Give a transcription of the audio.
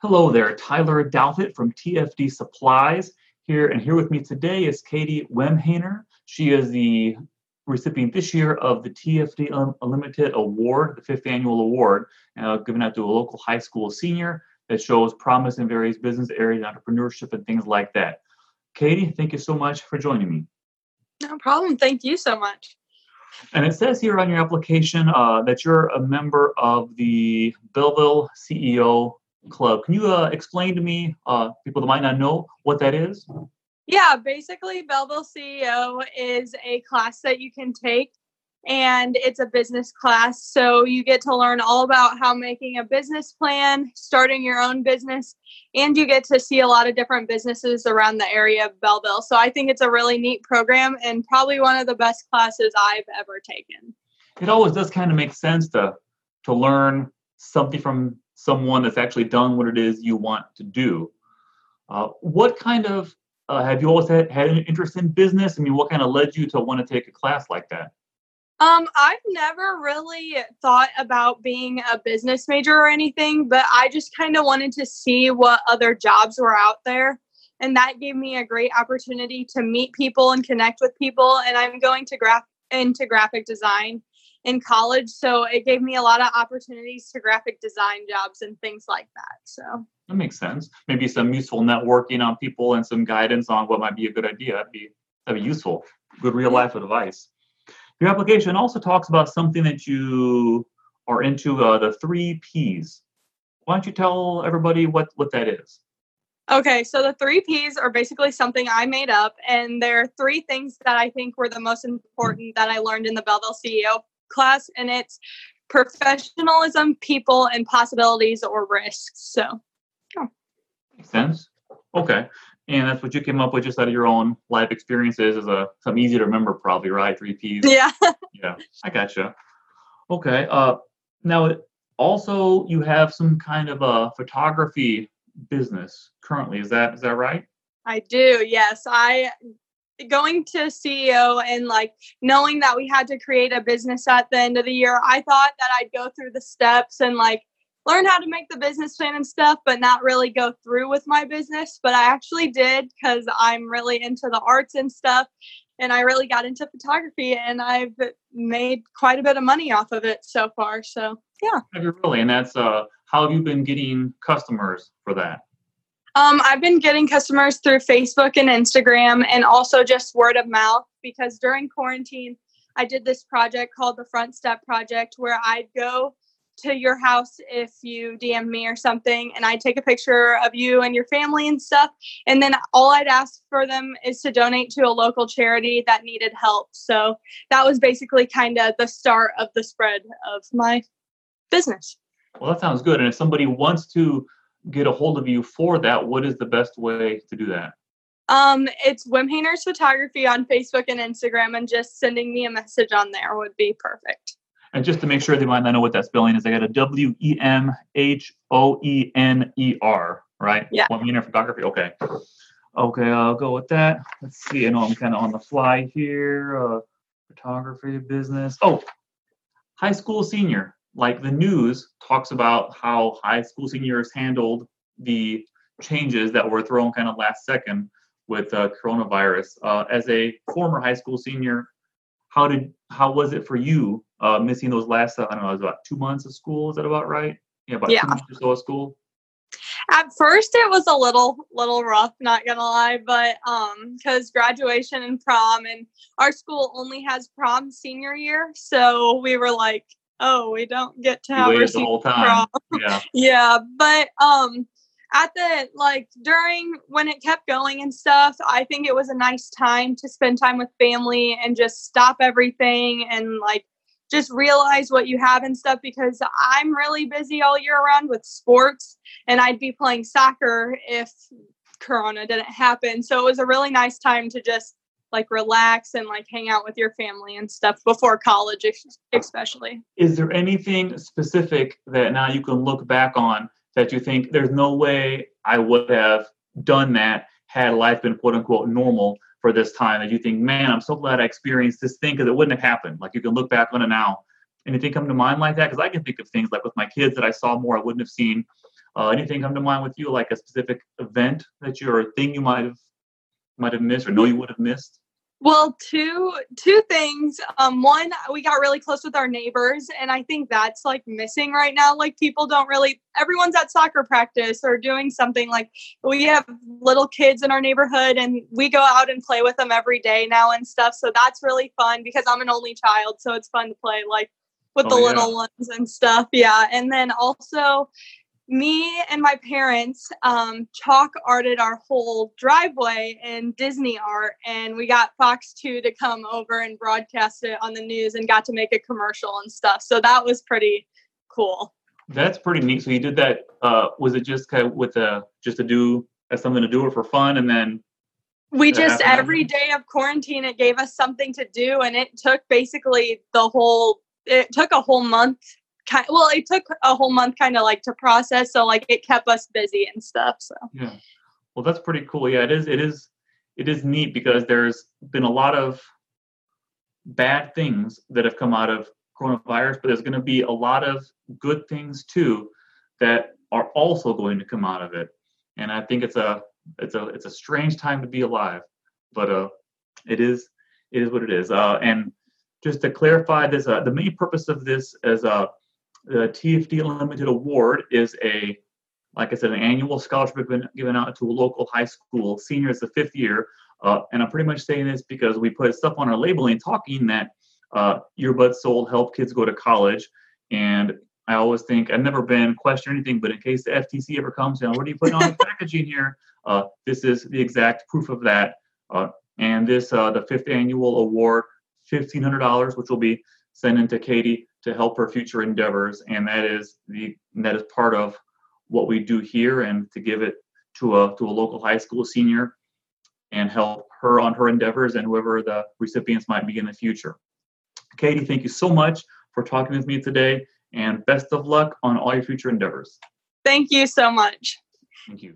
Hello there, Tyler Douthit from TFD Supplies here, and here with me today is Katie Wemhoener. She is the recipient this year of the TFD Unlimited Award, the fifth annual award, uh, given out to a local high school senior that shows promise in various business areas, entrepreneurship, and things like that. Katie, thank you so much for joining me. No problem. Thank you so much. And it says here on your application uh, that you're a member of the Belleville CEO Club. Can you uh, explain to me, uh, people that might not know, what that is? Yeah, basically, Belleville CEO is a class that you can take, and it's a business class. So you get to learn all about how making a business plan, starting your own business, and you get to see a lot of different businesses around the area of Belleville. So I think it's a really neat program and probably one of the best classes I've ever taken. It always does kind of make sense to to learn something from someone that's actually done what it is you want to do. Uh, what kind of uh, have you always had, had an interest in business? I mean, what kind of led you to want to take a class like that? Um, I've never really thought about being a business major or anything, but I just kind of wanted to see what other jobs were out there. And that gave me a great opportunity to meet people and connect with people. And I'm going to graph into graphic design in college. So it gave me a lot of opportunities to graphic design jobs and things like that. So that makes sense. Maybe some useful networking on people and some guidance on what might be a good idea. That'd be that'd be useful. Good real life advice. Your application also talks about something that you are into uh, the three P's. Why don't you tell everybody what what that is? Okay, so the three P's are basically something I made up, and there are three things that I think were the most important that I learned in the Belleville CEO class, and it's professionalism, people, and possibilities or risks. So, yeah. Makes sense. Okay. And that's what you came up with just out of your own life experiences as a something easy to remember, probably, right? Three P's. Yeah. yeah, I gotcha. Okay. Uh, now, also, you have some kind of a photography business currently. Is that is that right? I do. Yes, I going to CEO and like knowing that we had to create a business at the end of the year, I thought that I'd go through the steps and like learn how to make the business plan and stuff, but not really go through with my business. But I actually did because I'm really into the arts and stuff. And I really got into photography and I've made quite a bit of money off of it so far. So, yeah. Have you really? And that's uh, how have you been getting customers for that? Um, I've been getting customers through Facebook and Instagram and also just word of mouth because during quarantine, I did this project called the Front Step Project where I'd go to your house if you DM me or something and I'd take a picture of you and your family and stuff. And then all I'd ask for them is to donate to a local charity that needed help. So that was basically kind of the start of the spread of my business. Well, that sounds good. And if somebody wants to get a hold of you for that, what is the best way to do that? Um, it's Wemhoener's Photography on Facebook and Instagram, and just sending me a message on there would be perfect. And just to make sure they might not know what that spelling is, I got a W E M H O E N E R, right? Yeah. Wemhoener Photography. Okay. Okay, I'll go with that. Let's see. I know I'm kind of on the fly here. Uh, photography business. Oh, high school senior like the news talks about how high school seniors handled the changes that were thrown kind of last second with uh, coronavirus. Uh, as a former high school senior, how did how was it for you uh, missing those last? I don't know, it was about two months of school. Is that about right? Yeah, about yeah. two months or so of school. At first, it was a little little rough, not gonna lie, but um, because graduation and prom, and our school only has prom senior year, so we were like, oh, we don't get to have the whole time. Yeah. yeah, but um at the like during when it kept going and stuff, I think it was a nice time to spend time with family and just stop everything and like just realize what you have and stuff because I'm really busy all year round with sports and I'd be playing soccer if corona didn't happen. So it was a really nice time to just like relax and like hang out with your family and stuff before college especially is there anything specific that now you can look back on that you think there's no way i would have done that had life been quote unquote normal for this time that you think man i'm so glad i experienced this thing because it wouldn't have happened like you can look back on it now anything come to mind like that? Because I can think of things like with my kids that I saw more I wouldn't have seen. Uh, anything come to mind with you, like a specific event that you or a thing you might have might have missed or know you would have missed? Well, two two things. Um, one, we got really close with our neighbors, and I think that's like missing right now. Like people don't really. Everyone's at soccer practice or doing something. Like we have little kids in our neighborhood, and we go out and play with them every day now and stuff. So that's really fun because I'm an only child, so it's fun to play like with Oh, the yeah. little ones and stuff. Yeah, and then also me and my parents um, chalk arted our whole driveway in Disney art, and we got Fox 2 to come over and broadcast it on the news and got to make a commercial and stuff. So that was pretty cool. That's pretty neat. So you did that. Uh, was it just kind of with a just to do as something to do or for fun, and then We just, every day of quarantine, it gave us something to do, and it took basically the whole, it took a whole month. Kind, well, it took a whole month kind of like to process. So, like, it kept us busy and stuff. So, Yeah. Well, that's pretty cool. Yeah, it is. It is. It is neat because there's been a lot of bad things that have come out of coronavirus, but there's going to be a lot of good things too that are also going to come out of it. And I think it's a it's a it's a strange time to be alive, but uh, it is it is what it is. Uh, and just to clarify this, uh, the main purpose of this is uh, the TFD Unlimited Award is a like I said, an annual scholarship given, given out to a local high school. Senior is the fifth year. Uh, and I'm pretty much saying this because we put stuff on our labeling talking that uh, earbuds sold help kids go to college. And I always think, I've never been questioned or anything, but in case the FTC ever comes, you know, what are you putting on the packaging here? Uh, this is the exact proof of that. Uh, and this, uh, the fifth annual award, $1,500, which will be sent into Katie to help her future endeavors. And that is the, that is part of what we do here and to give it to a to a local high school senior and help her on her endeavors and whoever the recipients might be in the future. Katie, thank you so much for talking with me today and best of luck on all your future endeavors. thank you so much. Thank you.